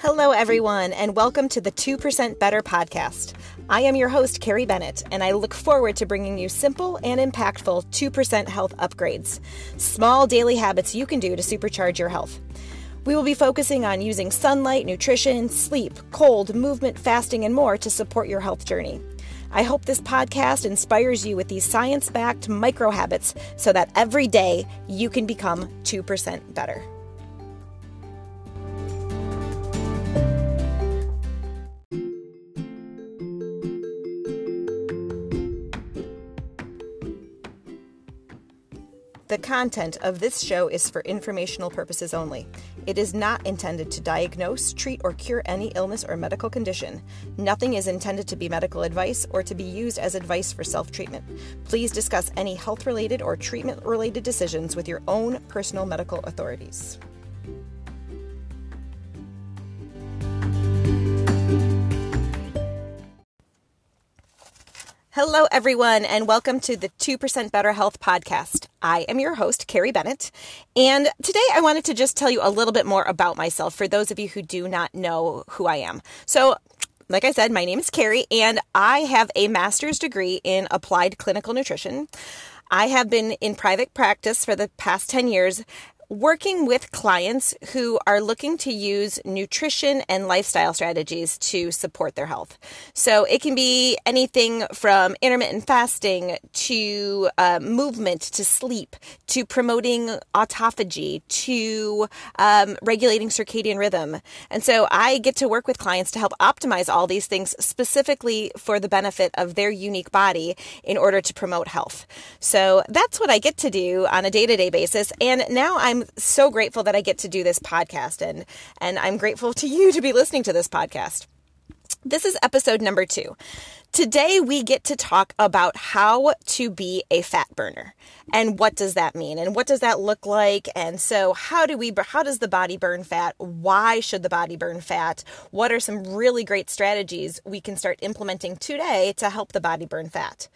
Hello, everyone, and welcome to the 2% Better podcast. I am your host, Carrie Bennett, and I look forward to bringing you simple and impactful 2% health upgrades, small daily habits you can do to supercharge your health. We will be focusing on using sunlight, nutrition, sleep, cold, movement, fasting, and more to support your health journey. I hope this podcast inspires you with these science backed micro habits so that every day you can become 2% better. The content of this show is for informational purposes only. It is not intended to diagnose, treat, or cure any illness or medical condition. Nothing is intended to be medical advice or to be used as advice for self treatment. Please discuss any health related or treatment related decisions with your own personal medical authorities. Hello, everyone, and welcome to the 2% Better Health podcast. I am your host, Carrie Bennett, and today I wanted to just tell you a little bit more about myself for those of you who do not know who I am. So, like I said, my name is Carrie, and I have a master's degree in applied clinical nutrition. I have been in private practice for the past 10 years, working with clients who are looking to use nutrition and lifestyle strategies to support their health. So it can be anything from intermittent fasting to uh, movement to sleep to promoting autophagy to um, regulating circadian rhythm. And so I get to work with clients to help optimize all these things specifically for the benefit of their unique body in order to promote health. So that's what I get to do on a day to day basis. And now I'm I'm so grateful that I get to do this podcast and and I'm grateful to you to be listening to this podcast. This is episode number 2. Today we get to talk about how to be a fat burner and what does that mean and what does that look like and so how do we how does the body burn fat why should the body burn fat what are some really great strategies we can start implementing today to help the body burn fat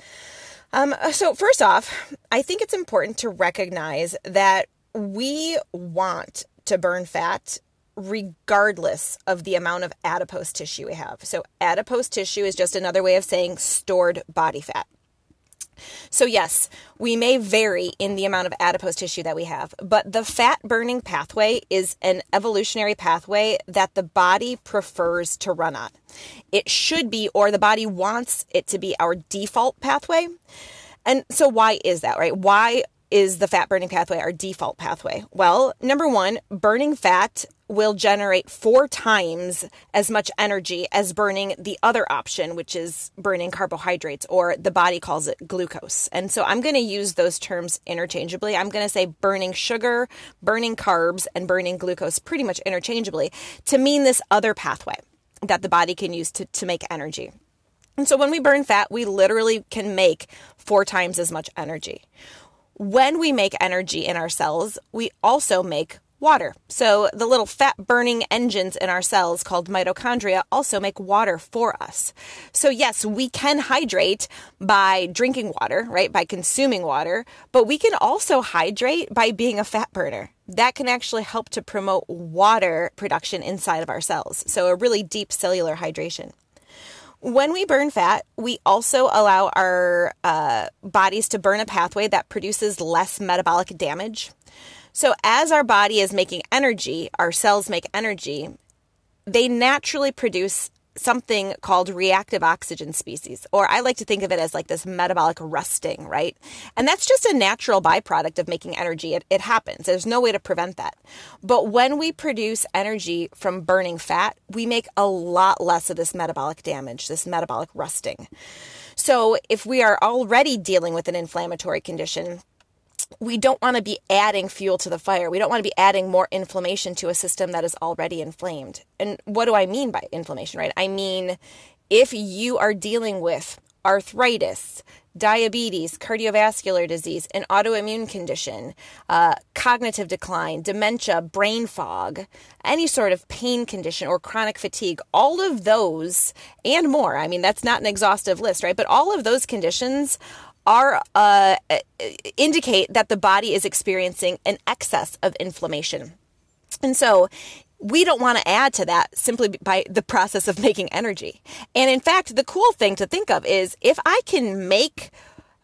um, so first off i think it's important to recognize that we want to burn fat regardless of the amount of adipose tissue we have. So, adipose tissue is just another way of saying stored body fat. So, yes, we may vary in the amount of adipose tissue that we have, but the fat burning pathway is an evolutionary pathway that the body prefers to run on. It should be, or the body wants it to be, our default pathway. And so, why is that, right? Why is the fat burning pathway our default pathway? Well, number one, burning fat will generate four times as much energy as burning the other option, which is burning carbohydrates, or the body calls it glucose. And so I'm going to use those terms interchangeably. I'm going to say burning sugar, burning carbs, and burning glucose pretty much interchangeably to mean this other pathway that the body can use to, to make energy. And so when we burn fat, we literally can make four times as much energy. When we make energy in our cells, we also make water. So the little fat burning engines in our cells called mitochondria also make water for us. So yes, we can hydrate by drinking water, right? By consuming water, but we can also hydrate by being a fat burner. That can actually help to promote water production inside of our cells. So a really deep cellular hydration. When we burn fat, we also allow our uh, bodies to burn a pathway that produces less metabolic damage. So, as our body is making energy, our cells make energy, they naturally produce something called reactive oxygen species, or I like to think of it as like this metabolic rusting, right? And that's just a natural byproduct of making energy. It, it happens. There's no way to prevent that. But when we produce energy from burning fat, we make a lot less of this metabolic damage, this metabolic rusting. So if we are already dealing with an inflammatory condition, we don't want to be adding fuel to the fire. We don't want to be adding more inflammation to a system that is already inflamed. And what do I mean by inflammation, right? I mean, if you are dealing with arthritis, diabetes, cardiovascular disease, an autoimmune condition, uh, cognitive decline, dementia, brain fog, any sort of pain condition or chronic fatigue, all of those and more. I mean, that's not an exhaustive list, right? But all of those conditions are uh, indicate that the body is experiencing an excess of inflammation. And so we don't want to add to that simply by the process of making energy. And in fact, the cool thing to think of is if I can make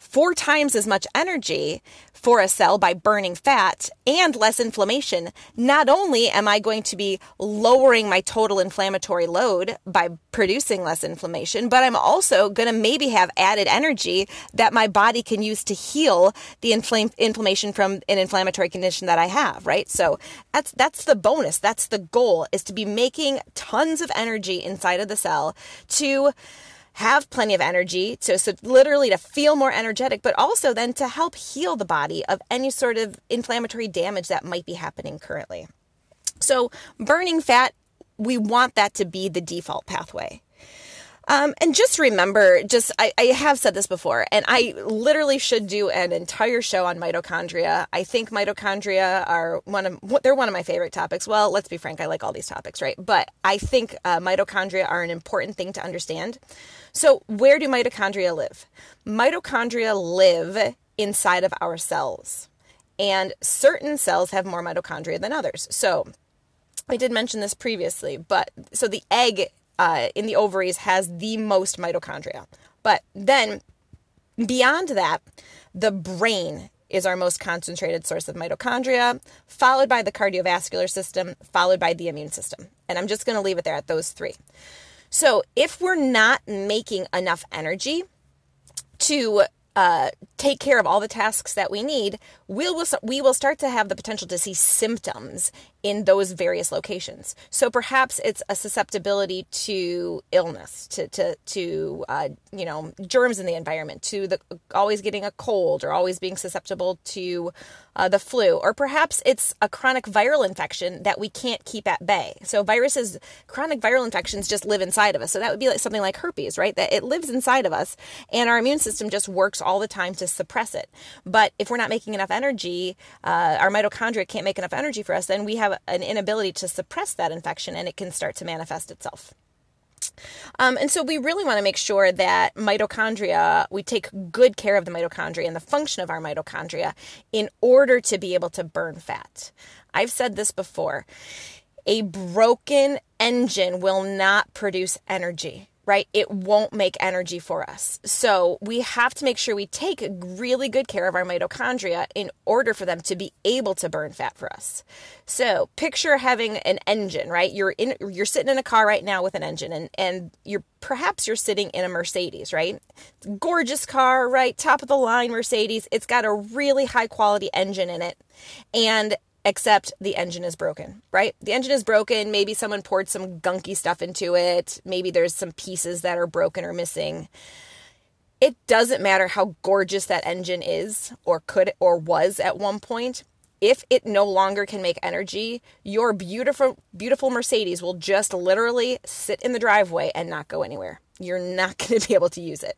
four times as much energy for a cell by burning fat and less inflammation, not only am I going to be lowering my total inflammatory load by producing less inflammation, but I'm also going to maybe have added energy that my body can use to heal the infl- inflammation from an inflammatory condition that I have, right? So that's that's the bonus. That's the goal is to be making tons of energy inside of the cell to have plenty of energy to so literally to feel more energetic but also then to help heal the body of any sort of inflammatory damage that might be happening currently. So burning fat we want that to be the default pathway um, and just remember, just I, I, have said this before, and I literally should do an entire show on mitochondria. I think mitochondria are one of they're one of my favorite topics. Well, let's be frank, I like all these topics, right? But I think uh, mitochondria are an important thing to understand. So, where do mitochondria live? Mitochondria live inside of our cells, and certain cells have more mitochondria than others. So, I did mention this previously, but so the egg uh, in the ovaries has the most mitochondria. But then beyond that, the brain is our most concentrated source of mitochondria, followed by the cardiovascular system, followed by the immune system. And I'm just going to leave it there at those three. So if we're not making enough energy to uh, take care of all the tasks that we need, we'll, we will start to have the potential to see symptoms in those various locations. So perhaps it's a susceptibility to illness, to to to uh, you know germs in the environment, to the always getting a cold or always being susceptible to uh, the flu, or perhaps it's a chronic viral infection that we can't keep at bay. So viruses, chronic viral infections just live inside of us. So that would be like something like herpes, right? That it lives inside of us, and our immune system just works all the time to suppress it. But if we're not making enough energy, uh, our mitochondria can't make enough energy for us, then we have an inability to suppress that infection and it can start to manifest itself. Um, and so we really want to make sure that mitochondria, we take good care of the mitochondria and the function of our mitochondria in order to be able to burn fat. I've said this before a broken engine will not produce energy right? It won't make energy for us. So we have to make sure we take really good care of our mitochondria in order for them to be able to burn fat for us. So picture having an engine, right? You're in you're sitting in a car right now with an engine and and you're perhaps you're sitting in a Mercedes, right? Gorgeous car, right? Top of the line Mercedes. It's got a really high quality engine in it. And except the engine is broken, right? The engine is broken. Maybe someone poured some gunky stuff into it. Maybe there's some pieces that are broken or missing. It doesn't matter how gorgeous that engine is or could or was at one point. If it no longer can make energy, your beautiful beautiful Mercedes will just literally sit in the driveway and not go anywhere. You're not going to be able to use it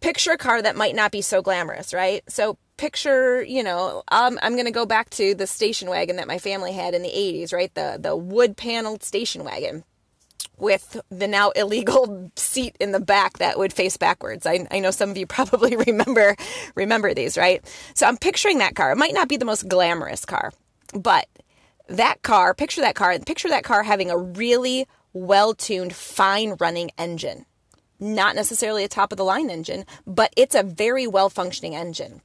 picture a car that might not be so glamorous, right? So picture, you know, um, I'm going to go back to the station wagon that my family had in the 80s, right? The the wood paneled station wagon with the now illegal seat in the back that would face backwards. I, I know some of you probably remember remember these, right? So I'm picturing that car. It might not be the most glamorous car, but that car, picture that car, picture that car having a really well-tuned, fine running engine. Not necessarily a top of the line engine, but it's a very well functioning engine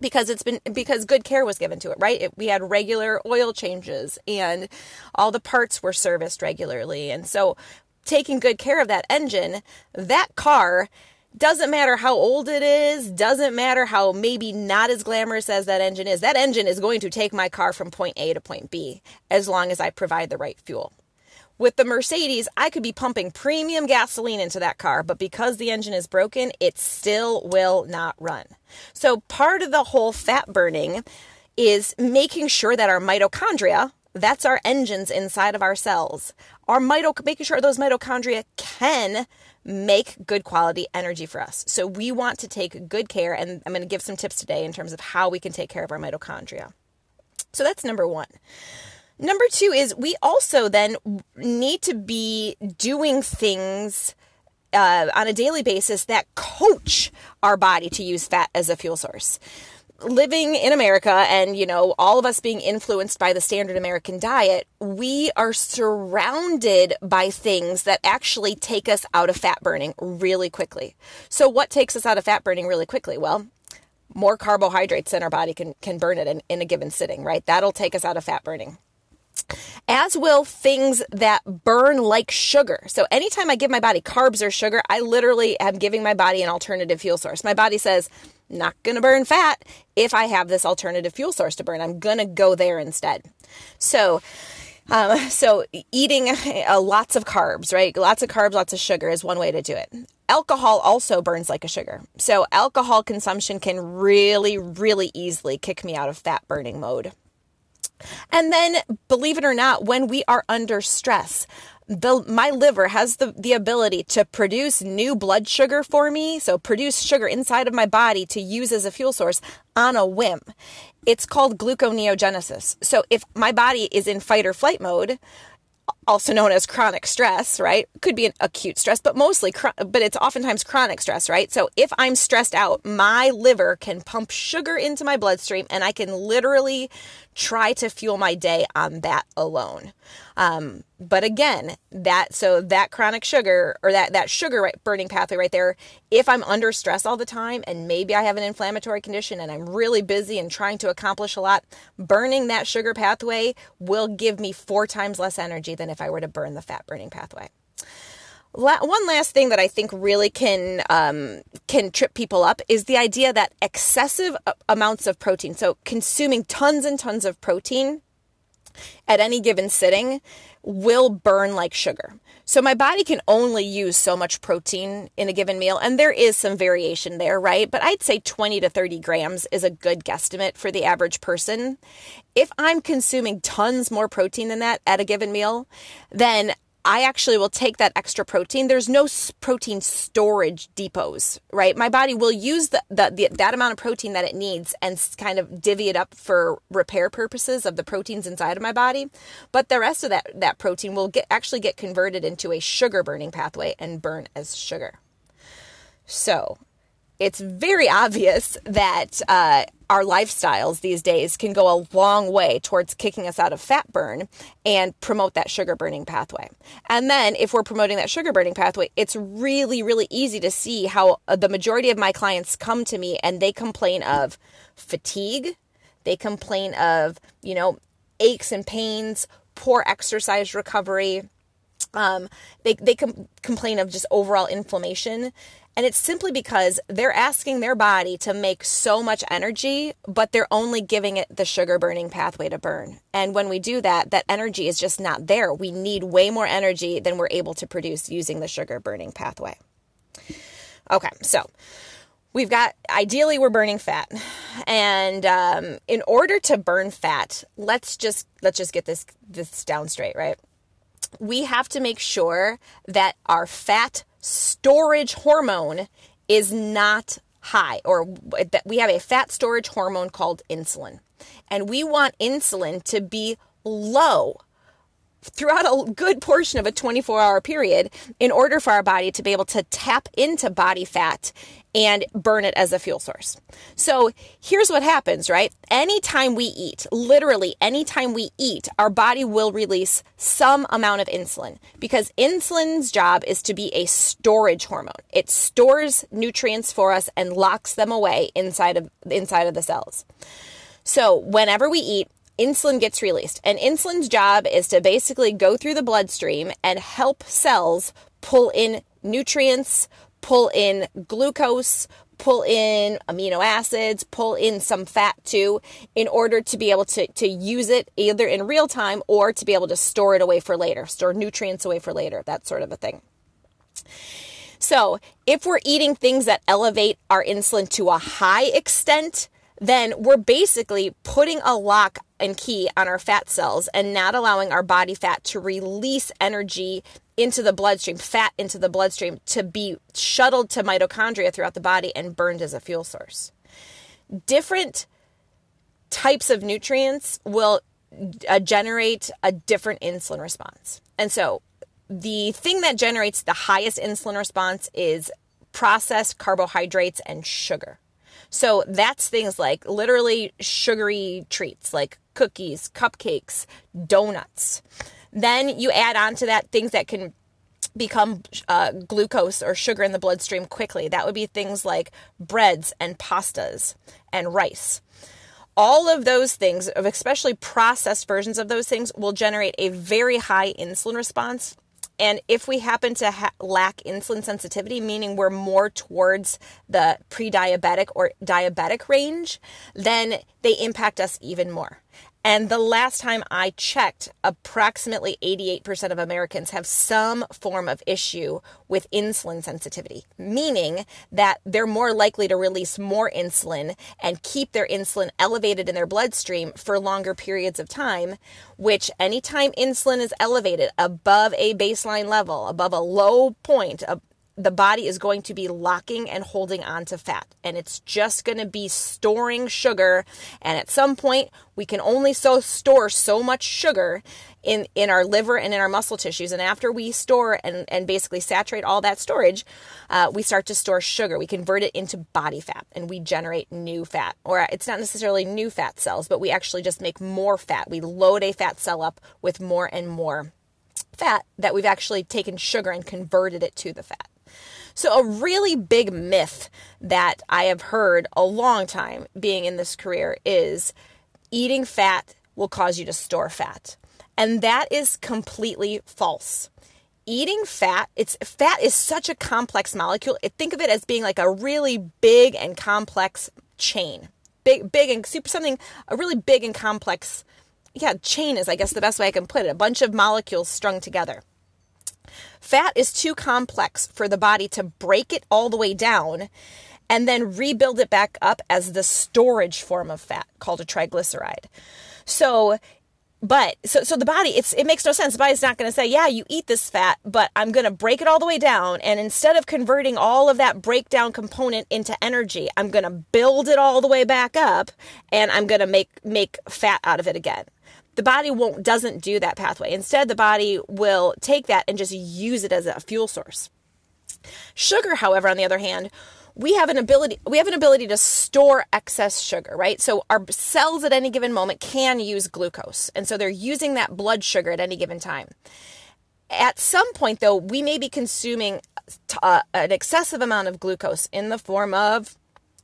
because it's been because good care was given to it right? It, we had regular oil changes and all the parts were serviced regularly. And so taking good care of that engine that car doesn't matter how old it is doesn't matter how maybe not as glamorous as that engine is that engine is going to take my car from point a to point b as long as i provide the right fuel with the Mercedes, I could be pumping premium gasoline into that car, but because the engine is broken, it still will not run. So, part of the whole fat burning is making sure that our mitochondria, that's our engines inside of our cells, our mito- making sure those mitochondria can make good quality energy for us. So, we want to take good care, and I'm going to give some tips today in terms of how we can take care of our mitochondria. So, that's number one. Number two is we also then need to be doing things uh, on a daily basis that coach our body to use fat as a fuel source. living in America and, you know, all of us being influenced by the standard American diet, we are surrounded by things that actually take us out of fat burning really quickly. So, what takes us out of fat burning really quickly? Well, more carbohydrates than our body can, can burn it in, in a given sitting, right? That'll take us out of fat burning as will things that burn like sugar. So anytime I give my body carbs or sugar, I literally am giving my body an alternative fuel source. My body says, not going to burn fat if I have this alternative fuel source to burn. I'm going to go there instead. So, um, so eating uh, lots of carbs, right? Lots of carbs, lots of sugar is one way to do it. Alcohol also burns like a sugar. So alcohol consumption can really, really easily kick me out of fat burning mode. And then, believe it or not, when we are under stress, the, my liver has the, the ability to produce new blood sugar for me, so produce sugar inside of my body to use as a fuel source on a whim. It's called gluconeogenesis. So if my body is in fight or flight mode, also known as chronic stress, right? Could be an acute stress, but mostly, but it's oftentimes chronic stress, right? So if I'm stressed out, my liver can pump sugar into my bloodstream and I can literally try to fuel my day on that alone. Um, but again, that so that chronic sugar or that that sugar burning pathway right there. If I'm under stress all the time and maybe I have an inflammatory condition and I'm really busy and trying to accomplish a lot, burning that sugar pathway will give me four times less energy than if I were to burn the fat burning pathway. La- one last thing that I think really can um, can trip people up is the idea that excessive amounts of protein, so consuming tons and tons of protein at any given sitting, will burn like sugar. So my body can only use so much protein in a given meal, and there is some variation there, right? But I'd say 20 to 30 grams is a good guesstimate for the average person. If I'm consuming tons more protein than that at a given meal, then I actually will take that extra protein. There's no protein storage depots, right? My body will use the, the, the, that amount of protein that it needs and kind of divvy it up for repair purposes of the proteins inside of my body. But the rest of that, that protein will get actually get converted into a sugar burning pathway and burn as sugar. So it's very obvious that uh, our lifestyles these days can go a long way towards kicking us out of fat burn and promote that sugar burning pathway. And then, if we're promoting that sugar burning pathway, it's really, really easy to see how uh, the majority of my clients come to me and they complain of fatigue, they complain of, you know, aches and pains, poor exercise recovery. Um, they they com- complain of just overall inflammation and it's simply because they're asking their body to make so much energy, but they're only giving it the sugar burning pathway to burn. And when we do that, that energy is just not there. We need way more energy than we're able to produce using the sugar burning pathway. Okay, so we've got ideally we're burning fat and um, in order to burn fat let's just let's just get this this down straight right we have to make sure that our fat storage hormone is not high, or we have a fat storage hormone called insulin. And we want insulin to be low throughout a good portion of a 24 hour period in order for our body to be able to tap into body fat and burn it as a fuel source. So here's what happens, right? Anytime we eat, literally anytime we eat, our body will release some amount of insulin because insulin's job is to be a storage hormone. It stores nutrients for us and locks them away inside of inside of the cells. So whenever we eat, insulin gets released. And insulin's job is to basically go through the bloodstream and help cells pull in nutrients, pull in glucose, pull in amino acids, pull in some fat too, in order to be able to, to use it either in real time or to be able to store it away for later, store nutrients away for later, that sort of a thing. So, if we're eating things that elevate our insulin to a high extent, then we're basically putting a lock and key on our fat cells and not allowing our body fat to release energy into the bloodstream, fat into the bloodstream to be shuttled to mitochondria throughout the body and burned as a fuel source. Different types of nutrients will uh, generate a different insulin response. And so the thing that generates the highest insulin response is processed carbohydrates and sugar. So that's things like literally sugary treats like cookies, cupcakes, donuts. Then you add on to that things that can become uh, glucose or sugar in the bloodstream quickly. That would be things like breads and pastas and rice. All of those things, especially processed versions of those things, will generate a very high insulin response and if we happen to ha- lack insulin sensitivity, meaning we're more towards the pre diabetic or diabetic range, then they impact us even more. And the last time I checked, approximately 88% of Americans have some form of issue with insulin sensitivity, meaning that they're more likely to release more insulin and keep their insulin elevated in their bloodstream for longer periods of time, which anytime insulin is elevated above a baseline level, above a low point, the body is going to be locking and holding on to fat. And it's just going to be storing sugar. And at some point we can only so store so much sugar in in our liver and in our muscle tissues. And after we store and and basically saturate all that storage uh, we start to store sugar. We convert it into body fat and we generate new fat. Or it's not necessarily new fat cells but we actually just make more fat. We load a fat cell up with more and more fat that we've actually taken sugar and converted it to the fat so, a really big myth that I have heard a long time being in this career is eating fat will cause you to store fat. And that is completely false. Eating fat, it's fat is such a complex molecule. Think of it as being like a really big and complex chain. Big big and super something a really big and complex yeah, chain is I guess the best way I can put it. A bunch of molecules strung together. Fat is too complex for the body to break it all the way down and then rebuild it back up as the storage form of fat called a triglyceride. So, but so so the body it's it makes no sense. The body's not going to say, "Yeah, you eat this fat, but I'm going to break it all the way down and instead of converting all of that breakdown component into energy, I'm going to build it all the way back up and I'm going to make make fat out of it again." The body won't doesn't do that pathway. Instead, the body will take that and just use it as a fuel source. Sugar, however, on the other hand, we have an ability we have an ability to store excess sugar, right? So our cells at any given moment can use glucose. And so they're using that blood sugar at any given time. At some point though, we may be consuming uh, an excessive amount of glucose in the form of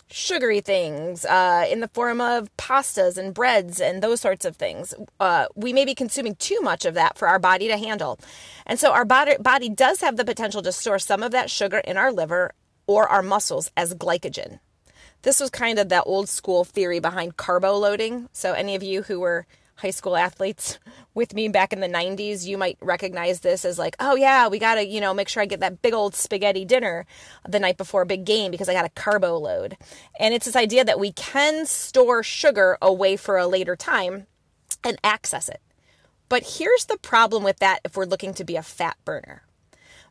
sugary things uh, in the form of pastas and breads and those sorts of things. Uh, we may be consuming too much of that for our body to handle. And so our body, body does have the potential to store some of that sugar in our liver or our muscles as glycogen. This was kind of that old school theory behind carbo loading. So, any of you who were high school athletes with me back in the 90s, you might recognize this as like, oh yeah, we got to, you know, make sure I get that big old spaghetti dinner the night before a big game because I got a carbo load. And it's this idea that we can store sugar away for a later time and access it. But here's the problem with that if we're looking to be a fat burner.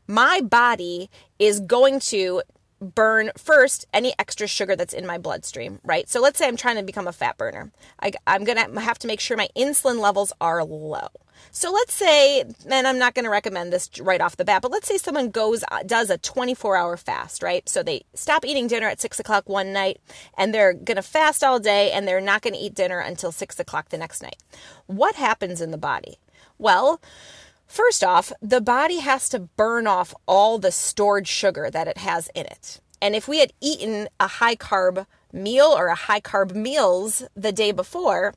My body is going to burn first any extra sugar that's in my bloodstream, right? So let's say I'm trying to become a fat burner. I, am going to have to make sure my insulin levels are low. So let's say, and I'm not going to recommend this right off the bat, but let's say someone goes, uh, does a 24 hour fast, right? So they stop eating dinner at six o'clock one night and they're going to fast all day and they're not going to eat dinner until six o'clock the next night. What happens in the body? Well, First off, the body has to burn off all the stored sugar that it has in it. And if we had eaten a high carb meal or a high carb meals the day before,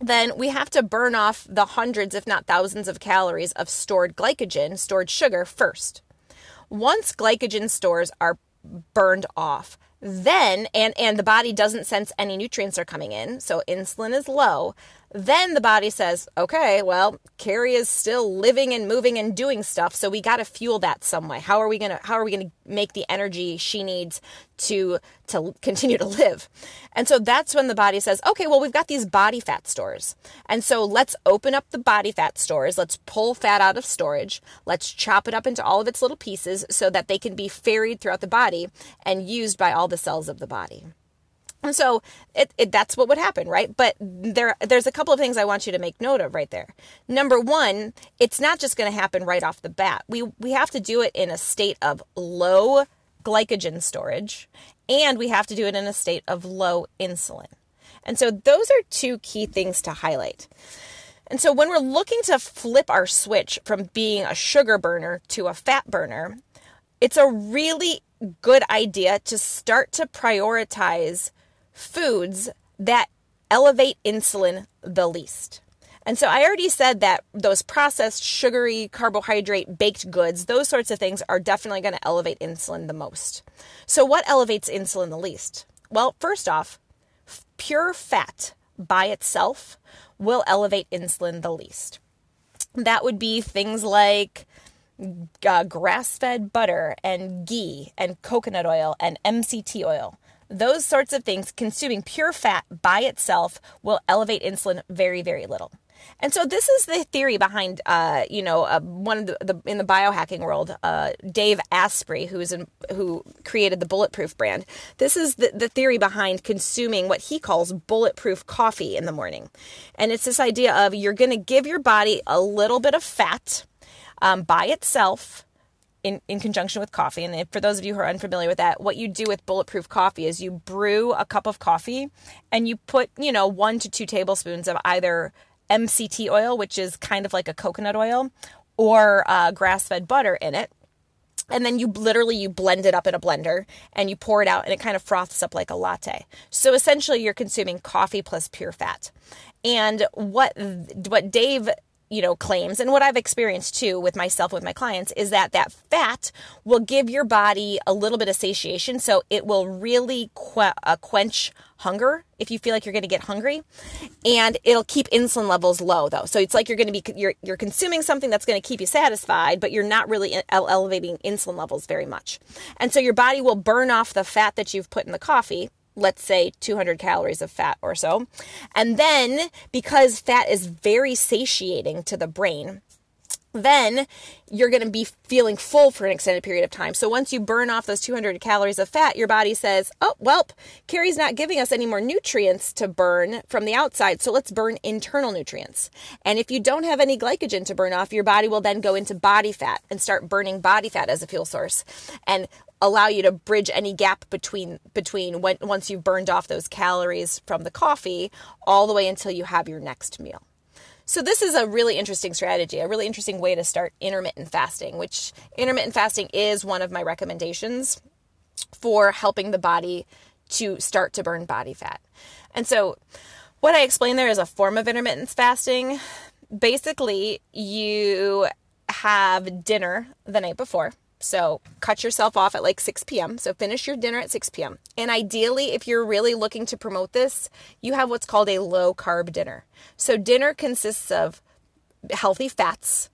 then we have to burn off the hundreds, if not thousands, of calories of stored glycogen, stored sugar first. Once glycogen stores are burned off, then and and the body doesn't sense any nutrients are coming in, so insulin is low, then the body says, okay, well, Carrie is still living and moving and doing stuff, so we got to fuel that some way. How are we gonna How are we gonna make the energy she needs to to continue to live? And so that's when the body says, okay, well, we've got these body fat stores, and so let's open up the body fat stores. Let's pull fat out of storage. Let's chop it up into all of its little pieces so that they can be ferried throughout the body and used by all the cells of the body. And so it, it, that's what would happen, right? But there, there's a couple of things I want you to make note of right there. Number one, it's not just going to happen right off the bat. We we have to do it in a state of low glycogen storage and we have to do it in a state of low insulin. And so those are two key things to highlight. And so when we're looking to flip our switch from being a sugar burner to a fat burner, it's a really good idea to start to prioritize foods that elevate insulin the least. And so I already said that those processed, sugary, carbohydrate, baked goods, those sorts of things are definitely going to elevate insulin the most. So, what elevates insulin the least? Well, first off, pure fat by itself will elevate insulin the least. That would be things like uh, grass fed butter and ghee and coconut oil and MCT oil. Those sorts of things, consuming pure fat by itself, will elevate insulin very, very little. And so this is the theory behind, uh, you know, uh, one of the, the, in the biohacking world, uh, Dave Asprey, who's in, who created the Bulletproof brand. This is the, the theory behind consuming what he calls bulletproof coffee in the morning, and it's this idea of you're going to give your body a little bit of fat um, by itself. In, in conjunction with coffee. And for those of you who are unfamiliar with that, what you do with bulletproof coffee is you brew a cup of coffee and you put, you know, one to two tablespoons of either MCT oil, which is kind of like a coconut oil, or uh, grass fed butter in it. And then you literally you blend it up in a blender and you pour it out and it kind of froths up like a latte. So essentially you're consuming coffee plus pure fat. And what what Dave you know claims. And what I've experienced too with myself with my clients is that that fat will give your body a little bit of satiation. So it will really uh, quench hunger if you feel like you're going to get hungry. And it'll keep insulin levels low though. So it's like you're going to be you're, you're consuming something that's going to keep you satisfied but you're not really elevating insulin levels very much. And so your body will burn off the fat that you've put in the coffee let's say 200 calories of fat or so. And then, because fat is very satiating to the brain, then you're going to be feeling full for an extended period of time. So once you burn off those 200 calories of fat, your body says, oh, well, Carrie's not giving us any more nutrients to burn from the outside. So let's burn internal nutrients. And if you don't have any glycogen to burn off, your body will then go into body fat and start burning body fat as a fuel source. And allow you to bridge any gap between between when once you've burned off those calories from the coffee all the way until you have your next meal. So this is a really interesting strategy, a really interesting way to start intermittent fasting, which intermittent fasting is one of my recommendations for helping the body to start to burn body fat. And so what I explain there is a form of intermittent fasting. Basically, you have dinner the night before so cut yourself off at like 6 p.m. So finish your dinner at 6 p.m. And ideally, if you're really looking to promote this, you have what's called a low carb dinner. So dinner consists of healthy fats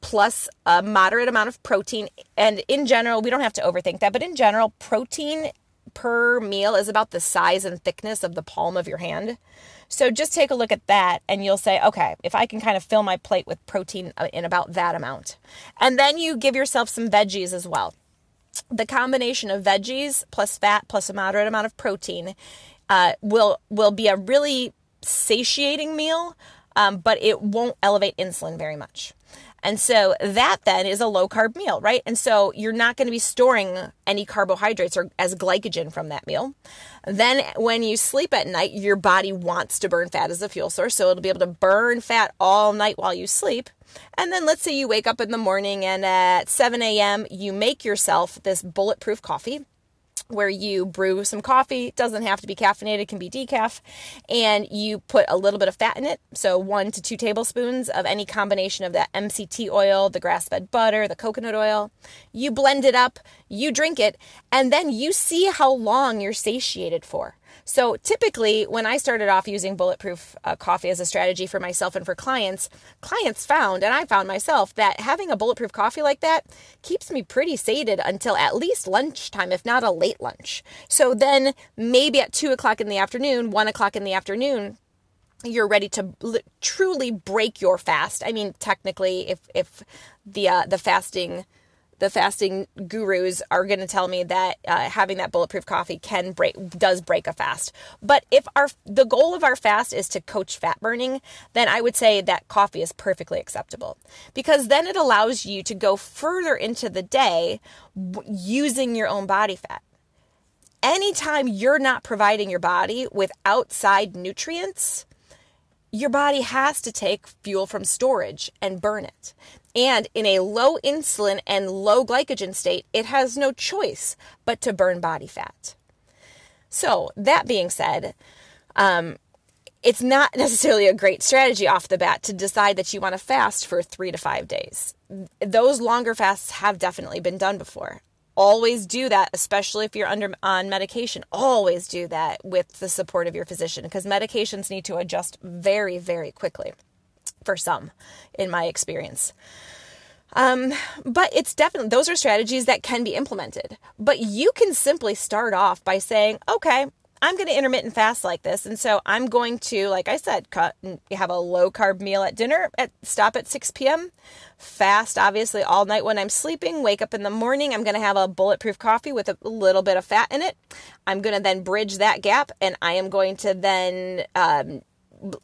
plus a moderate amount of protein. And in general, we don't have to overthink that, but in general, protein per meal is about the size and thickness of the palm of your hand. So just take a look at that and you'll say, okay, if I can kind of fill my plate with protein uh, in about that amount. And then you give yourself some veggies as well. The combination of veggies plus fat plus a moderate amount of protein uh, will will be a really satiating meal, um, but it won't elevate insulin very much. And so that then is a low carb meal, right? And so you're not going to be storing any carbohydrates or as glycogen from that meal. Then when you sleep at night, your body wants to burn fat as a fuel source. So it'll be able to burn fat all night while you sleep. And then let's say you wake up in the morning and at 7 a.m., you make yourself this bulletproof coffee where you brew some coffee. It doesn't have to be caffeinated, can be decaf. And you put a little bit of fat in it. So, one to two tablespoons of any combination of that MCT oil, the grass fed butter, the coconut oil. You blend it up, you drink it, and then you see how long you're satiated for. So typically, when I started off using bulletproof uh, coffee as a strategy for myself and for clients, clients found, and I found myself, that having a bulletproof coffee like that keeps me pretty sated until at least lunchtime, if not a late lunch. So then maybe at two o'clock in the afternoon, one o'clock in the afternoon, you're ready to truly break your fast. I mean, technically, if if the uh, the fasting the fasting gurus are going to tell me that uh, having that bulletproof coffee can break does break a fast. But if our the goal of our fast is to coach fat burning then i would say that coffee is perfectly acceptable. Because then it allows you to go further into the day using your own body fat. Anytime you're not providing your body with outside nutrients, your body has to take fuel from storage and burn it. And in a low insulin and low glycogen state, it has no choice but to burn body fat. So, that being said, um, it's not necessarily a great strategy off the bat to decide that you want to fast for three to five days. Those longer fasts have definitely been done before. Always do that, especially if you're under on medication. Always do that with the support of your physician because medications need to adjust very, very quickly for some, in my experience. Um, but it's definitely, those are strategies that can be implemented. But you can simply start off by saying, okay, I'm going to intermittent fast like this. And so I'm going to, like I said, cut and have a low carb meal at dinner, at, stop at 6 p.m., fast obviously all night when I'm sleeping, wake up in the morning. I'm going to have a bulletproof coffee with a little bit of fat in it. I'm going to then bridge that gap and I am going to then, um,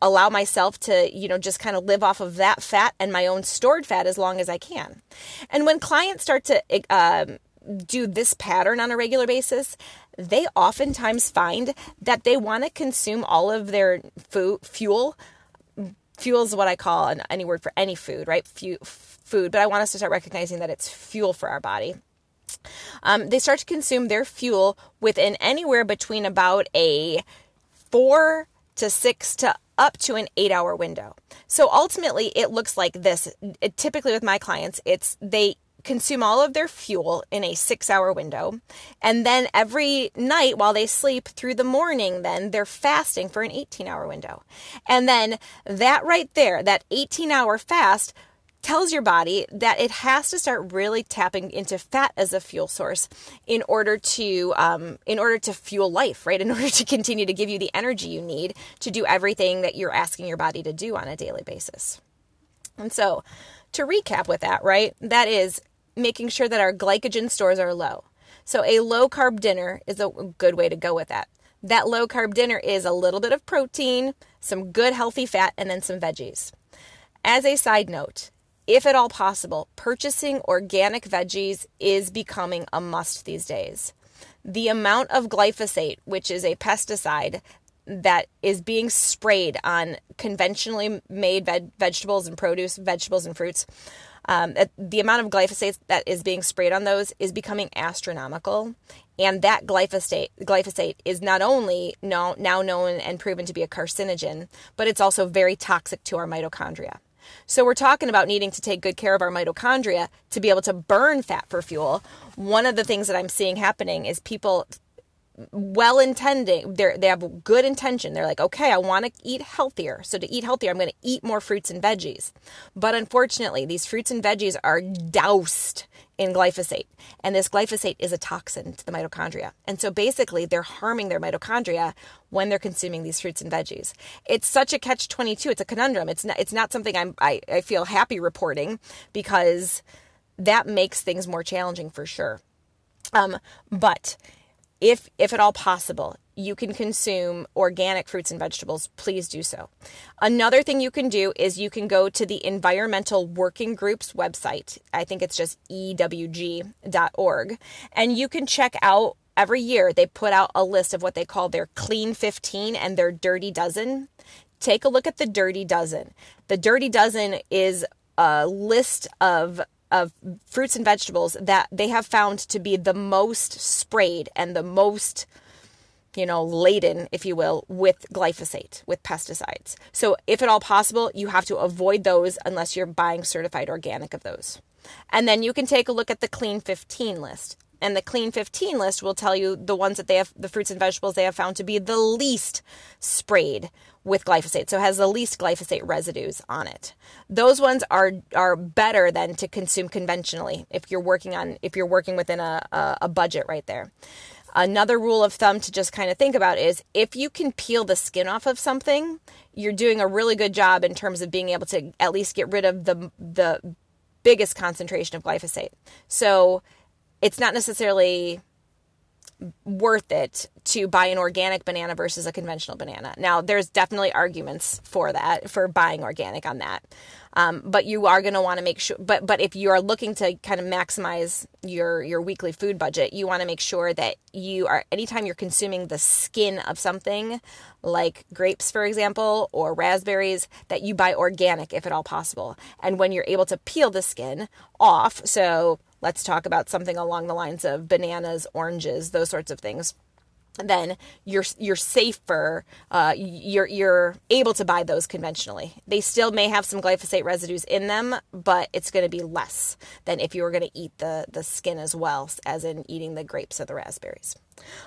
allow myself to, you know, just kind of live off of that fat and my own stored fat as long as I can. And when clients start to um, do this pattern on a regular basis, they oftentimes find that they want to consume all of their food, fuel. Fuel is what I call an, any word for any food, right? food, but I want us to start recognizing that it's fuel for our body. Um, they start to consume their fuel within anywhere between about a four to six to up to an eight hour window. So ultimately, it looks like this. It, typically, with my clients, it's they consume all of their fuel in a six hour window. And then every night while they sleep through the morning, then they're fasting for an 18 hour window. And then that right there, that 18 hour fast, tells your body that it has to start really tapping into fat as a fuel source in order to um, in order to fuel life right in order to continue to give you the energy you need to do everything that you're asking your body to do on a daily basis and so to recap with that right that is making sure that our glycogen stores are low. So, a low carb dinner is a good way to go with that. That low carb dinner is a little bit of protein, some good healthy fat, and then some veggies. As a side note, if at all possible, purchasing organic veggies is becoming a must these days. The amount of glyphosate, which is a pesticide that is being sprayed on conventionally made veg- vegetables and produce, vegetables and fruits, um, the amount of glyphosate that is being sprayed on those is becoming astronomical. And that glyphosate, glyphosate is not only now, now known and proven to be a carcinogen, but it's also very toxic to our mitochondria. So we're talking about needing to take good care of our mitochondria to be able to burn fat for fuel. One of the things that I'm seeing happening is people well intending they they have good intention. They're like okay i want to eat healthier. So to eat healthier i'm going to eat more fruits and veggies. But unfortunately these fruits and veggies are doused in glyphosate. And this glyphosate is a toxin to the mitochondria. And so basically they're harming their mitochondria when they're consuming these fruits and veggies. It's such a catch 22 it's a conundrum. It's not it's not something i'm I, I feel happy reporting because that makes things more challenging for sure. Um but if if at all possible you can consume organic fruits and vegetables please do so. Another thing you can do is you can go to the environmental working groups website. I think it's just ewg.org and you can check out every year they put out a list of what they call their clean 15 and their dirty dozen. Take a look at the dirty dozen. The dirty dozen is a list of of fruits and vegetables that they have found to be the most sprayed and the most you know, laden, if you will, with glyphosate, with pesticides. So, if at all possible, you have to avoid those unless you're buying certified organic of those. And then you can take a look at the Clean 15 list. And the Clean 15 list will tell you the ones that they have, the fruits and vegetables they have found to be the least sprayed with glyphosate, so it has the least glyphosate residues on it. Those ones are are better than to consume conventionally if you're working on if you're working within a, a, a budget right there. Another rule of thumb to just kind of think about is if you can peel the skin off of something, you're doing a really good job in terms of being able to at least get rid of the the biggest concentration of glyphosate. So it's not necessarily worth it to buy an organic banana versus a conventional banana. Now, there's definitely arguments for that, for buying organic on that. Um, but you are going to want to make sure. But but if you are looking to kind of maximize your your weekly food budget, you want to make sure that you are anytime you're consuming the skin of something, like grapes, for example, or raspberries, that you buy organic if at all possible. And when you're able to peel the skin off, so let's talk about something along the lines of bananas, oranges, those sorts of things then you're you're safer. Uh, you're you're able to buy those conventionally. They still may have some glyphosate residues in them, but it's going to be less than if you were going to eat the the skin as well as in eating the grapes or the raspberries.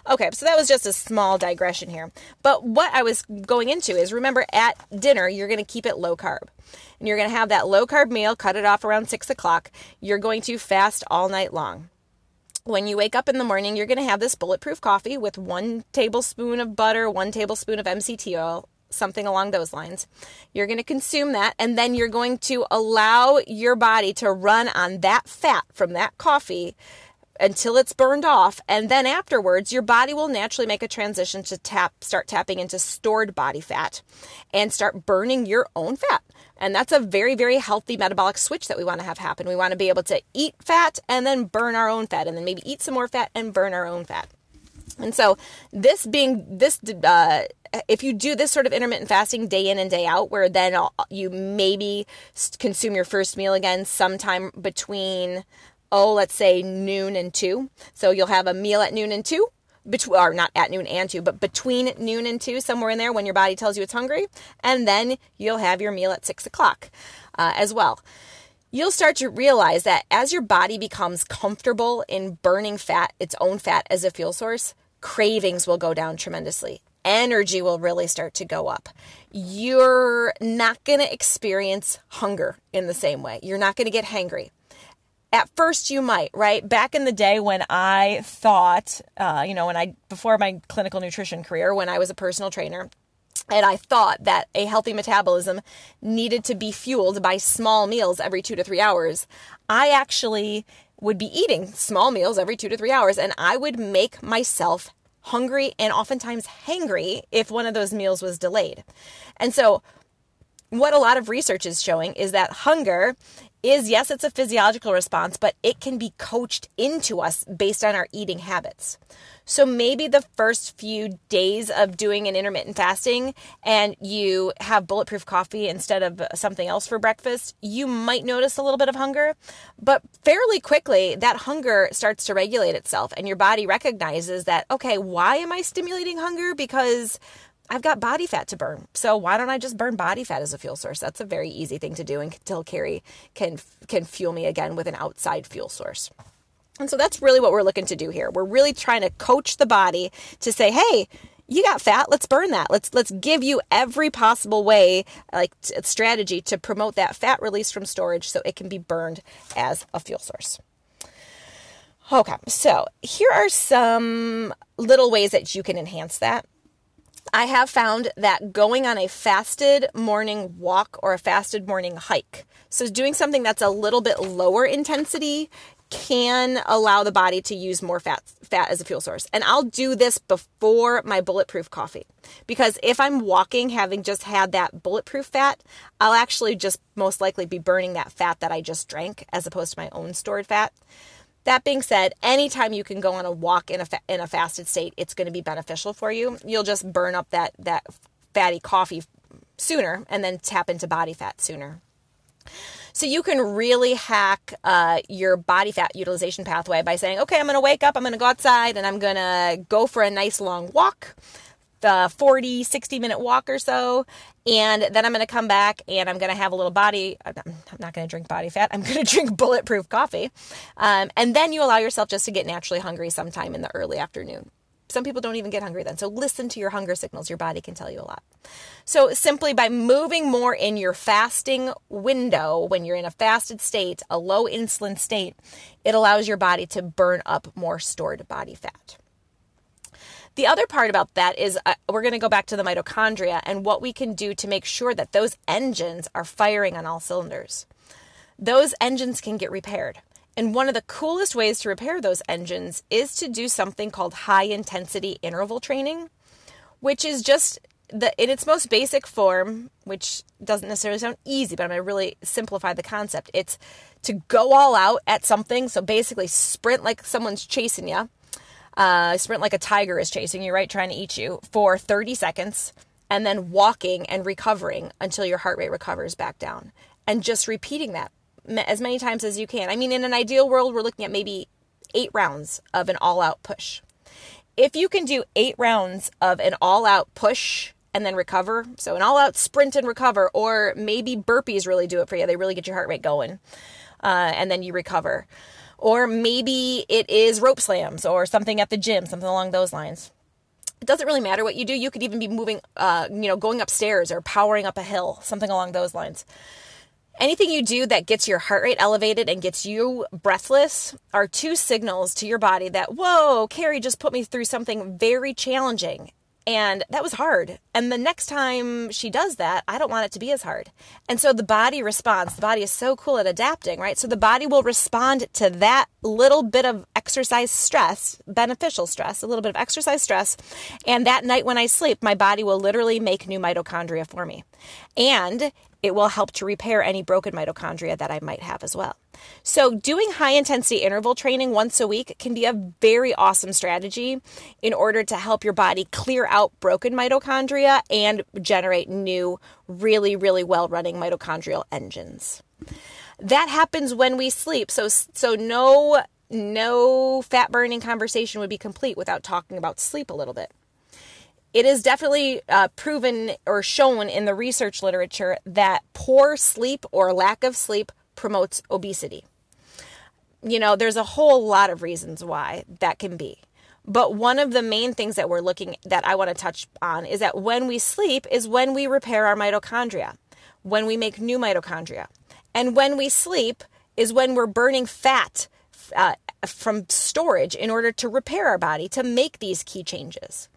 Okay, so that was just a small digression here. But what I was going into is remember at dinner you're going to keep it low carb, and you're going to have that low carb meal. Cut it off around six o'clock. You're going to fast all night long when you wake up in the morning, you're going to have this bulletproof coffee with one tablespoon of butter, one tablespoon of MCT oil, something along those lines. You're going to consume that, and then you're going to allow your body to run on that fat from that coffee until it's burned off and then afterwards your body will naturally make a transition to tap start tapping into stored body fat and start burning your own fat and that's a very very healthy metabolic switch that we want to have happen we want to be able to eat fat and then burn our own fat and then maybe eat some more fat and burn our own fat and so this being this uh, if you do this sort of intermittent fasting day in and day out where then you maybe consume your first meal again sometime between oh, let's say noon and two. So you'll have a meal at noon and two, between, or not at noon and two, but between noon and two, somewhere in there when your body tells you it's hungry. And then you'll have your meal at six o'clock uh, as well. You'll start to realize that as your body becomes comfortable in burning fat, its own fat as a fuel source, cravings will go down tremendously. Energy will really start to go up. You're not going to experience hunger in the same way. You're not going to get hangry. At first, you might, right? Back in the day when I thought, uh, you know, when I, before my clinical nutrition career, when I was a personal trainer, and I thought that a healthy metabolism needed to be fueled by small meals every two to three hours. I actually would be eating small meals every two to three hours, and I would make myself hungry and oftentimes hangry if one of those meals was delayed. And so, what a lot of research is showing is that hunger is yes, it's a physiological response, but it can be coached into us based on our eating habits. So maybe the first few days of doing an intermittent fasting and you have bulletproof coffee instead of something else for breakfast, you might notice a little bit of hunger, but fairly quickly that hunger starts to regulate itself and your body recognizes that, okay, why am I stimulating hunger? Because I've got body fat to burn. So why don't I just burn body fat as a fuel source? That's a very easy thing to do until Carrie can can fuel me again with an outside fuel source. And so that's really what we're looking to do here. We're really trying to coach the body to say, "Hey, you got fat, let's burn that. Let's let's give you every possible way like strategy to promote that fat release from storage so it can be burned as a fuel source." Okay, so here are some little ways that you can enhance that. I have found that going on a fasted morning walk or a fasted morning hike, so doing something that's a little bit lower intensity, can allow the body to use more fat fat as a fuel source. And I'll do this before my bulletproof coffee. Because if I'm walking having just had that bulletproof fat, I'll actually just most likely be burning that fat that I just drank as opposed to my own stored fat. That being said, anytime you can go on a walk in a fa- in a fasted state, it's going to be beneficial for you. You'll just burn up that that fatty coffee sooner and then tap into body fat sooner. So you can really hack uh, your body fat utilization pathway by saying, okay, I'm going to wake up, I'm going to go outside, and I'm going to go for a nice long walk the 40, 60 minute walk or so. And then I'm going to come back and I'm going to have a little body. I'm not going to drink body fat. I'm going to drink bulletproof coffee. Um, and then you allow yourself just to get naturally hungry sometime in the early afternoon. Some people don't even get hungry then. So listen to your hunger signals. Your body can tell you a lot. So simply by moving more in your fasting window, when you're in a fasted state, a low insulin state, it allows your body to burn up more stored body fat. The other part about that is uh, we're going to go back to the mitochondria and what we can do to make sure that those engines are firing on all cylinders. Those engines can get repaired. And one of the coolest ways to repair those engines is to do something called high intensity interval training, which is just the in its most basic form, which doesn't necessarily sound easy, but I'm going to really simplify the concept. It's to go all out at something. So basically, sprint like someone's chasing you. Uh, sprint like a tiger is chasing you, right? Trying to eat you for 30 seconds, and then walking and recovering until your heart rate recovers back down, and just repeating that as many times as you can. I mean, in an ideal world, we're looking at maybe eight rounds of an all-out push. If you can do eight rounds of an all-out push and then recover. So an all out sprint and recover, or maybe burpees really do it for you. They really get your heart rate going. Uh, and then you recover. Or maybe it is rope slams or something at the gym, something along those lines. It doesn't really matter what you do. You could even be moving, uh, you know, going upstairs or powering up a hill, something along those lines. Anything you do that gets your heart rate elevated and gets you breathless are two signals to your body that, whoa, Carrie just put me through something very challenging and that was hard. And the next time she does that, I don't want it to be as hard. And so the body responds. The body is so cool at adapting, right? So the body will respond to that little bit of exercise stress, beneficial stress, a little bit of exercise stress. And that night when I sleep, my body will literally make new mitochondria for me. And it will help to repair any broken mitochondria that I might have as well. So, doing high intensity interval training once a week can be a very awesome strategy in order to help your body clear out broken mitochondria and generate new, really, really well running mitochondrial engines. That happens when we sleep. So, so no, no fat burning conversation would be complete without talking about sleep a little bit it is definitely uh, proven or shown in the research literature that poor sleep or lack of sleep promotes obesity. You know, there's a whole lot of reasons why that can be. But one of the main things that we're looking that I want to touch on is that when we sleep is when we repair our mitochondria, when we make new mitochondria. And when we sleep is when we're burning fat uh, from storage in order to repair our body to make these key changes.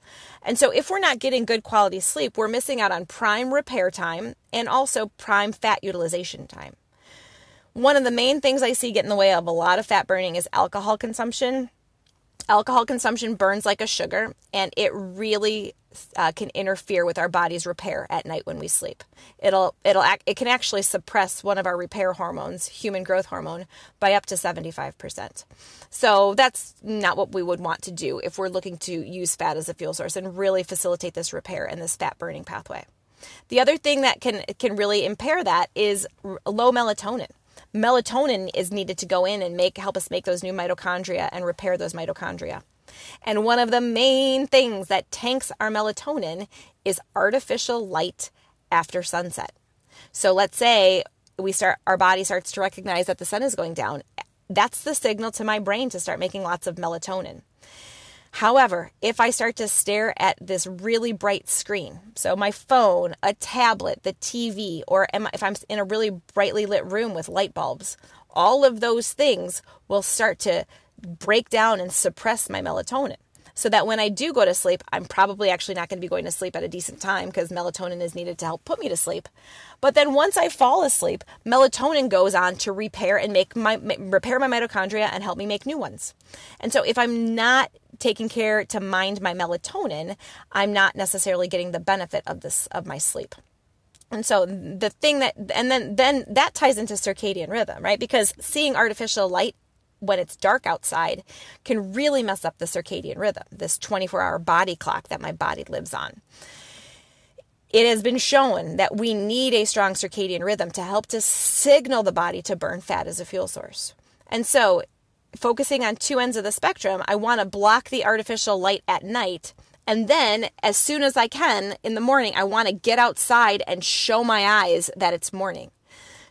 And so, if we're not getting good quality sleep, we're missing out on prime repair time and also prime fat utilization time. One of the main things I see get in the way of a lot of fat burning is alcohol consumption. Alcohol consumption burns like a sugar, and it really uh, can interfere with our body's repair at night when we sleep. It'll it'll act, it can actually suppress one of our repair hormones, human growth hormone, by up to 75%. So that's not what we would want to do if we're looking to use fat as a fuel source and really facilitate this repair and this fat burning pathway. The other thing that can can really impair that is low melatonin. Melatonin is needed to go in and make help us make those new mitochondria and repair those mitochondria. And one of the main things that tanks our melatonin is artificial light after sunset. So let's say we start our body starts to recognize that the sun is going down. That's the signal to my brain to start making lots of melatonin. However, if I start to stare at this really bright screen, so my phone, a tablet, the TV, or if I'm in a really brightly lit room with light bulbs, all of those things will start to break down and suppress my melatonin. So that when I do go to sleep, I'm probably actually not going to be going to sleep at a decent time because melatonin is needed to help put me to sleep. But then once I fall asleep, melatonin goes on to repair and make my repair my mitochondria and help me make new ones. And so if I'm not taking care to mind my melatonin, I'm not necessarily getting the benefit of this of my sleep. And so the thing that and then then that ties into circadian rhythm, right? Because seeing artificial light when it's dark outside can really mess up the circadian rhythm, this 24 hour body clock that my body lives on. It has been shown that we need a strong circadian rhythm to help to signal the body to burn fat as a fuel source. And so, focusing on two ends of the spectrum, I want to block the artificial light at night. And then, as soon as I can in the morning, I want to get outside and show my eyes that it's morning.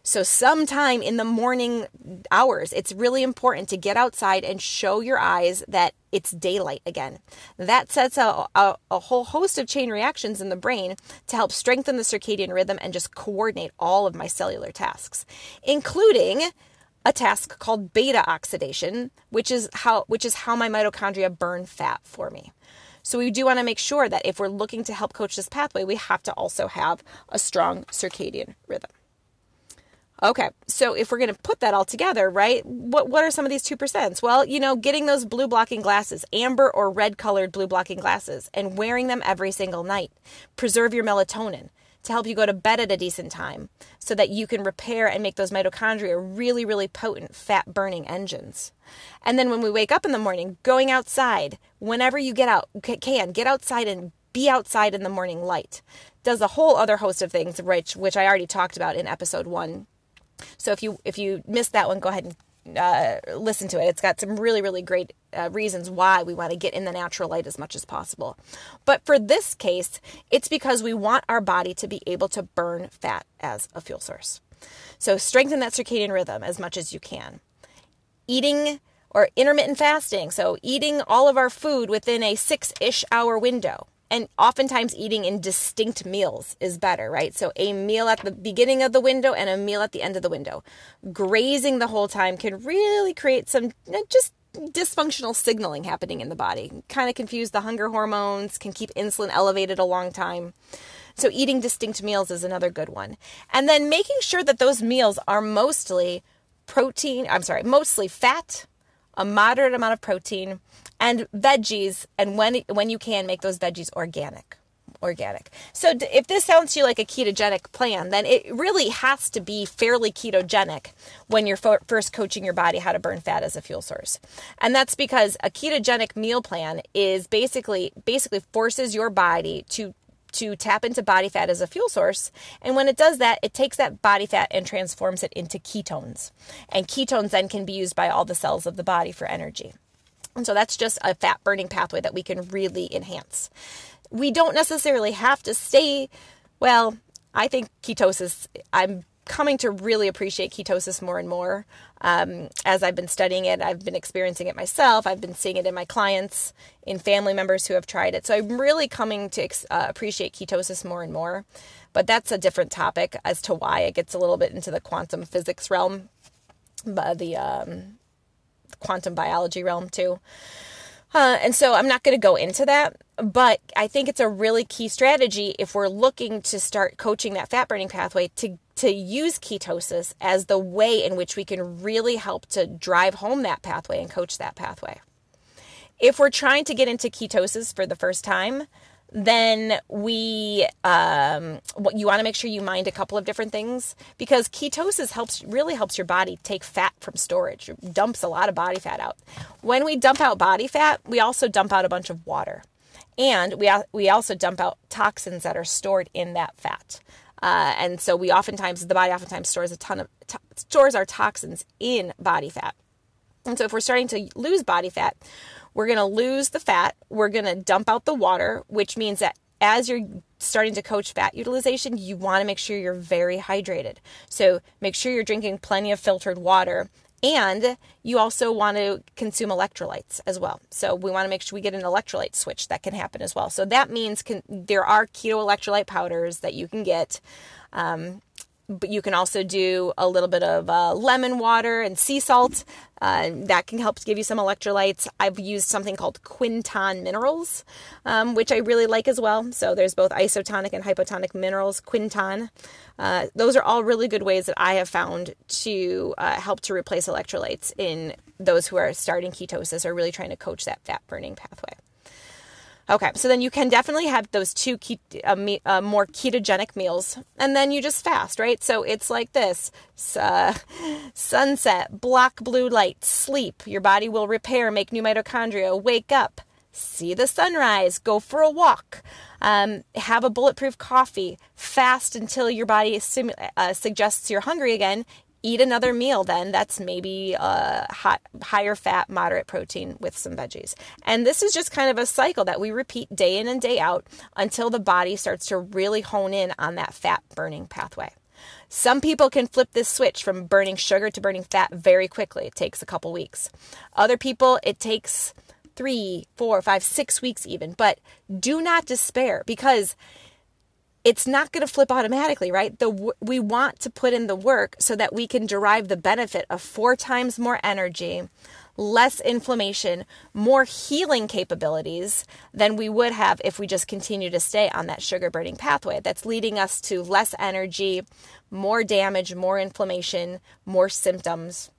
So, sometime in the morning hours, it's really important to get outside and show your eyes that it's daylight again. That sets a, a, a, whole host of chain reactions in the brain to help strengthen the circadian rhythm and just coordinate all of my cellular tasks, including a task called beta oxidation, which is how which is how my mitochondria burn fat for me. So we do want to make sure that if we're looking to help coach this pathway, we have to also have a strong circadian rhythm. Okay, so if we're going to put that all together, right? What what are some of these two percents? Well, you know, getting those blue blocking glasses, amber or red colored blue blocking glasses, and wearing them every single night. Preserve your melatonin to help you go to bed at a decent time, so that you can repair and make those mitochondria really, really potent fat burning engines. And then when we wake up in the morning, going outside whenever you get out can get outside and be outside in the morning light does a whole other host of things which which I already talked about in episode 1 so if you if you missed that one, go ahead and uh, listen to it. It's got some really really great uh, reasons why we want to get in the natural light as much as possible. But for this case, it's because we want our body to be able to burn fat as a fuel source. So strengthen that circadian rhythm as much as you can. Eating or intermittent fasting, so eating all of our food within a six ish hour window and oftentimes eating in distinct meals is better, right? So a meal at the beginning of the window and a meal at the end of the window. Grazing the whole time can really create some just dysfunctional signaling happening in the body. Kind of confuse the hunger hormones, can keep insulin elevated a long time. So eating distinct meals is another good one. And then making sure that those meals are mostly protein, I'm sorry, mostly fat, a moderate amount of protein, and veggies and when when you can make those veggies organic organic. So if this sounds to you like a ketogenic plan then it really has to be fairly ketogenic when you're first coaching your body how to burn fat as a fuel source. And that's because a ketogenic meal plan is basically basically forces your body to to tap into body fat as a fuel source. And when it does that, it takes that body fat and transforms it into ketones. And ketones then can be used by all the cells of the body for energy. And so that's just a fat burning pathway that we can really enhance. We don't necessarily have to stay, well, I think ketosis, I'm coming to really appreciate ketosis more and more. Um, as I've been studying it, I've been experiencing it myself. I've been seeing it in my clients, in family members who have tried it. So I'm really coming to uh, appreciate ketosis more and more. But that's a different topic as to why it gets a little bit into the quantum physics realm, but the um, quantum biology realm too. Uh, and so I'm not going to go into that, but I think it's a really key strategy if we're looking to start coaching that fat burning pathway to to use ketosis as the way in which we can really help to drive home that pathway and coach that pathway. If we're trying to get into ketosis for the first time, then we um, you want to make sure you mind a couple of different things because ketosis helps really helps your body take fat from storage. It dumps a lot of body fat out. When we dump out body fat we also dump out a bunch of water and we, we also dump out toxins that are stored in that fat uh, and so we oftentimes the body oftentimes stores a ton of to- stores our toxins in body fat and so if we're starting to lose body fat we're going to lose the fat. We're going to dump out the water, which means that as you're starting to coach fat utilization, you want to make sure you're very hydrated. So make sure you're drinking plenty of filtered water. And you also want to consume electrolytes as well. So we want to make sure we get an electrolyte switch that can happen as well. So that means can, there are keto electrolyte powders that you can get. Um, but you can also do a little bit of uh, lemon water and sea salt. Uh, that can help give you some electrolytes. I've used something called Quinton minerals, um, which I really like as well. So there's both isotonic and hypotonic minerals, Quinton. Uh, those are all really good ways that I have found to uh, help to replace electrolytes in those who are starting ketosis or really trying to coach that fat burning pathway. Okay, so then you can definitely have those two uh, me- uh, more ketogenic meals, and then you just fast, right? So it's like this uh, sunset, black blue light, sleep. Your body will repair, make new mitochondria, wake up, see the sunrise, go for a walk, um, have a bulletproof coffee, fast until your body uh, suggests you're hungry again, eat another meal then that's maybe uh, a hot, higher fat moderate protein with some veggies. And this is just kind of a cycle that we repeat day in and day out until the body starts to really hone in on that fat burning pathway. Some people can flip this switch from burning sugar to burning fat very quickly. It takes a couple weeks. Other people it takes three four five six weeks even. But do not despair because it's not going to flip automatically, right? The we want to put in the work so that we can derive the benefit of four times more energy, less inflammation, more healing capabilities than we would have if we just continue to stay on that sugar burning pathway. That's leading us to less energy, more damage, more inflammation, more symptoms.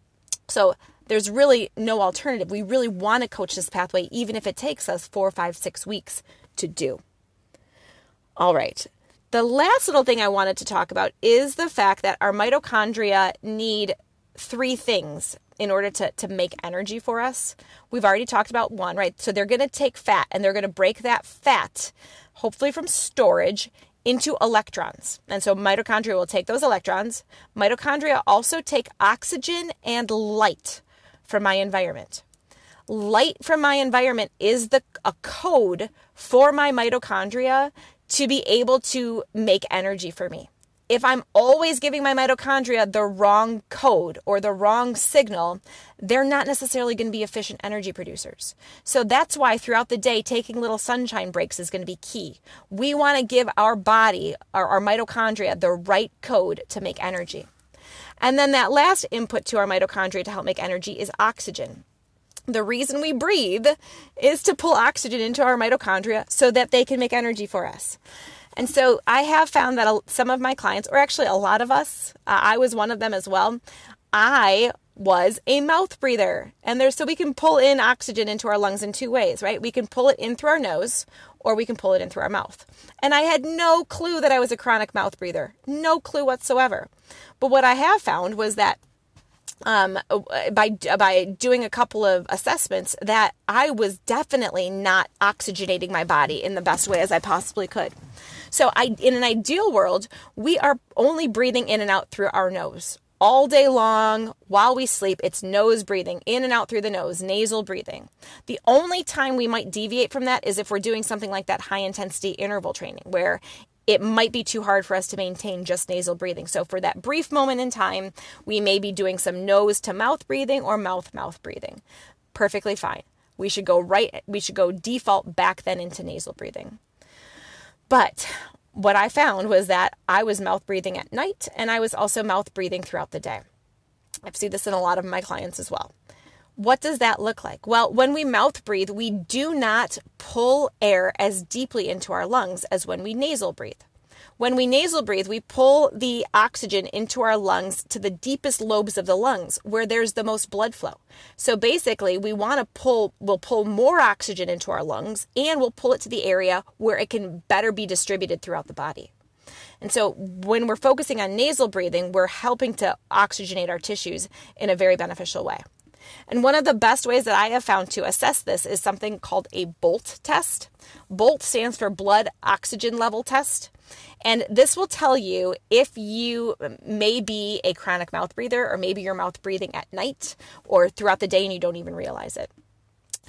So there's really no alternative. We really want to coach this pathway, even if it takes us four, five, six weeks to do. All right. The last little thing I wanted to talk about is the fact that our mitochondria need three things in order to, to make energy for us. We've already talked about one, right? So they're going to take fat and they're going to break that fat, hopefully from storage, into electrons. And so mitochondria will take those electrons. Mitochondria also take oxygen and light from my environment. Light from my environment is the a code for my mitochondria to be able to make energy for me. If I'm always giving my mitochondria the wrong code or the wrong signal, they're not necessarily going to be efficient energy producers. So that's why throughout the day, taking little sunshine breaks is going to be key. We want to give our body, our, our mitochondria, the right code to make energy. And then that last input to our mitochondria to help make energy is oxygen. The reason we breathe is to pull oxygen into our mitochondria so that they can make energy for us. And so I have found that some of my clients, or actually a lot of us, uh, I was one of them as well. I was a mouth breather. And there's so we can pull in oxygen into our lungs in two ways, right? We can pull it in through our nose or we can pull it in through our mouth. And I had no clue that I was a chronic mouth breather. No clue whatsoever. But what I have found was that um, by by doing a couple of assessments that I was definitely not oxygenating my body in the best way as I possibly could. So I in an ideal world, we are only breathing in and out through our nose all day long while we sleep. It's nose breathing, in and out through the nose, nasal breathing. The only time we might deviate from that is if we're doing something like that high intensity interval training, where it might be too hard for us to maintain just nasal breathing. So, for that brief moment in time, we may be doing some nose to mouth breathing or mouth mouth breathing. Perfectly fine. We should go right, we should go default back then into nasal breathing. But what I found was that I was mouth breathing at night and I was also mouth breathing throughout the day. I've seen this in a lot of my clients as well. What does that look like? Well, when we mouth breathe, we do not pull air as deeply into our lungs as when we nasal breathe. When we nasal breathe, we pull the oxygen into our lungs to the deepest lobes of the lungs where there's the most blood flow. So basically, we want to pull, we'll pull more oxygen into our lungs and we'll pull it to the area where it can better be distributed throughout the body. And so when we're focusing on nasal breathing, we're helping to oxygenate our tissues in a very beneficial way. And one of the best ways that I have found to assess this is something called a BOLT test. BOLT stands for blood oxygen level test. And this will tell you if you may be a chronic mouth breather or maybe you're mouth breathing at night or throughout the day and you don't even realize it.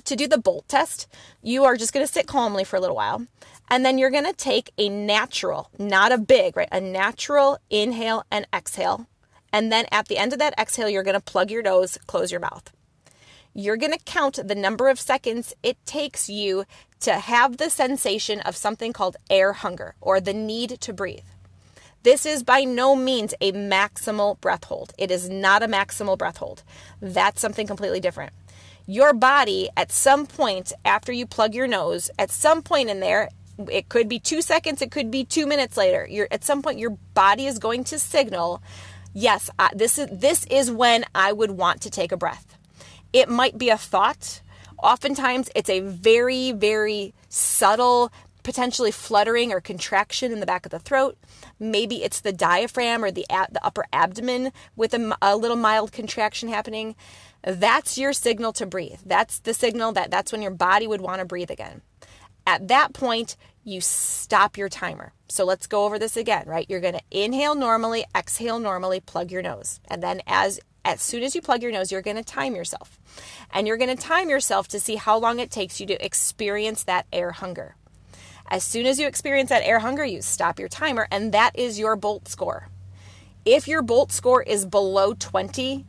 To do the BOLT test, you are just going to sit calmly for a little while and then you're going to take a natural, not a big, right? A natural inhale and exhale. And then at the end of that exhale, you're going to plug your nose, close your mouth. You're going to count the number of seconds it takes you to have the sensation of something called air hunger or the need to breathe. This is by no means a maximal breath hold. It is not a maximal breath hold. That's something completely different. Your body, at some point after you plug your nose, at some point in there, it could be two seconds, it could be two minutes later. You're, at some point, your body is going to signal, yes, I, this is this is when I would want to take a breath. It might be a thought Oftentimes, it's a very, very subtle, potentially fluttering or contraction in the back of the throat. Maybe it's the diaphragm or the, the upper abdomen with a, a little mild contraction happening. That's your signal to breathe. That's the signal that that's when your body would want to breathe again. At that point, you stop your timer. So let's go over this again, right? You're going to inhale normally, exhale normally, plug your nose. And then as as soon as you plug your nose, you're going to time yourself. And you're going to time yourself to see how long it takes you to experience that air hunger. As soon as you experience that air hunger, you stop your timer, and that is your bolt score. If your bolt score is below 20,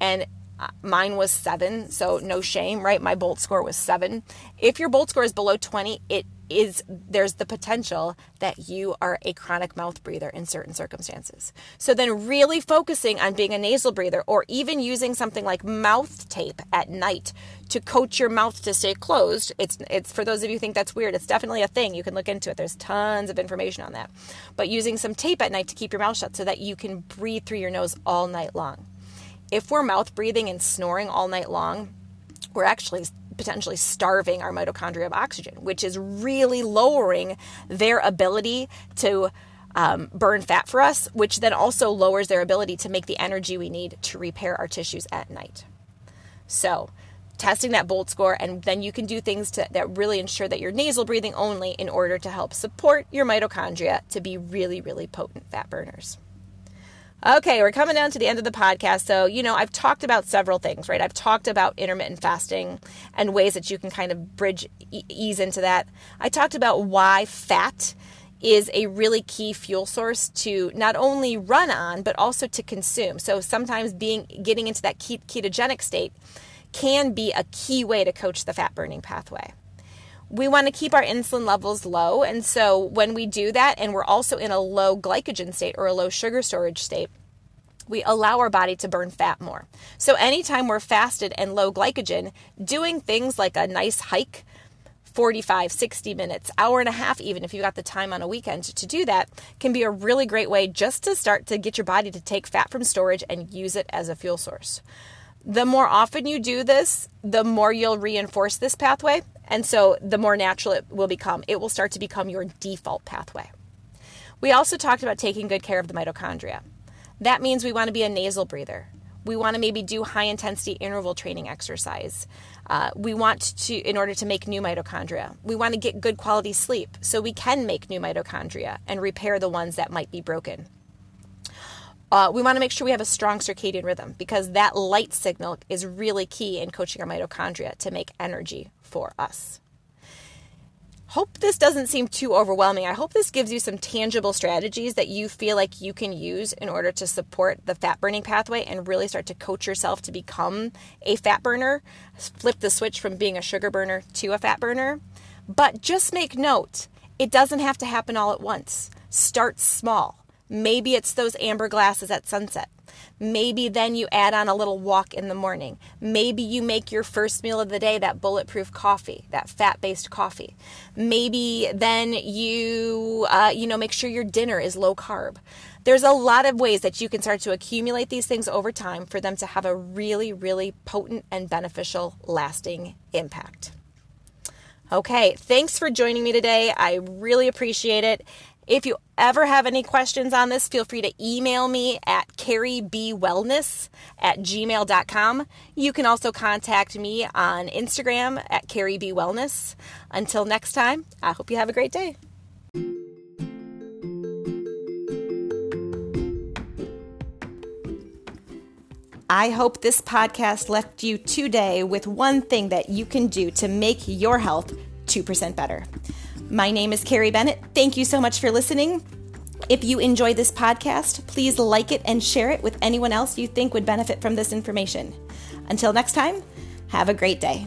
and uh, mine was seven, so no shame, right? My bolt score was seven. If your bolt score is below 20, it is there's the potential that you are a chronic mouth breather in certain circumstances. So then really focusing on being a nasal breather or even using something like mouth tape at night to coach your mouth to stay closed. It's it's for those of you who think that's weird, it's definitely a thing. You can look into it. There's tons of information on that. But using some tape at night to keep your mouth shut so that you can breathe through your nose all night long. If we're mouth breathing and snoring all night long, we're actually potentially starving our mitochondria of oxygen, which is really lowering their ability to um, burn fat for us, which then also lowers their ability to make the energy we need to repair our tissues at night. So, testing that Bolt score, and then you can do things to, that really ensure that you're nasal breathing only in order to help support your mitochondria to be really, really potent fat burners. Okay, we're coming down to the end of the podcast. So, you know, I've talked about several things, right? I've talked about intermittent fasting and ways that you can kind of bridge, ease into that. I talked about why fat is a really key fuel source to not only run on, but also to consume. So, sometimes being getting into that ketogenic state can be a key way to coach the fat burning pathway we want to keep our insulin levels low. And so when we do that, and we're also in a low glycogen state or a low sugar storage state, we allow our body to burn fat more. So anytime we're fasted and low glycogen, doing things like a nice hike, 45, 60 minutes, hour and a half, even if you've got the time on a weekend to do that, can be a really great way just to start to get your body to take fat from storage and use it as a fuel source. The more often you do this, the more you'll reinforce this pathway and so the more natural it will become, it will start to become your default pathway. We also talked about taking good care of the mitochondria. That means we want to be a nasal breather. We want to maybe do high intensity interval training exercise. Uh, we want to, in order to make new mitochondria, we want to get good quality sleep so we can make new mitochondria and repair the ones that might be broken. Uh, we want to make sure we have a strong circadian rhythm because that light signal is really key in coaching our mitochondria to make energy for us. Hope this doesn't seem too overwhelming. I hope this gives you some tangible strategies that you feel like you can use in order to support the fat burning pathway and really start to coach yourself to become a fat burner, flip the switch from being a sugar burner to a fat burner. But just make note, it doesn't have to happen all at once. Start small. Maybe it's those amber glasses at sunset. Maybe then you add on a little walk in the morning. Maybe you make your first meal of the day that bulletproof coffee, that fat-based coffee. Maybe then you, uh, you know, make sure your dinner is low carb. There's a lot of ways that you can start to accumulate these things over time for them to have a really, really potent and beneficial, lasting impact. Okay, thanks for joining me today. I really appreciate it. If you ever have any questions on this, feel free to email me at carriebwellness at gmail.com. You can also contact me on Instagram at carriebwellness. Until next time, I hope you have a great day. I hope this podcast left you today with one thing that you can do to make your health 2% better. My name is Carrie Bennett. Thank you so much for listening. If you enjoy this podcast, please like it and share it with anyone else you think would benefit from this information. Until next time, have a great day.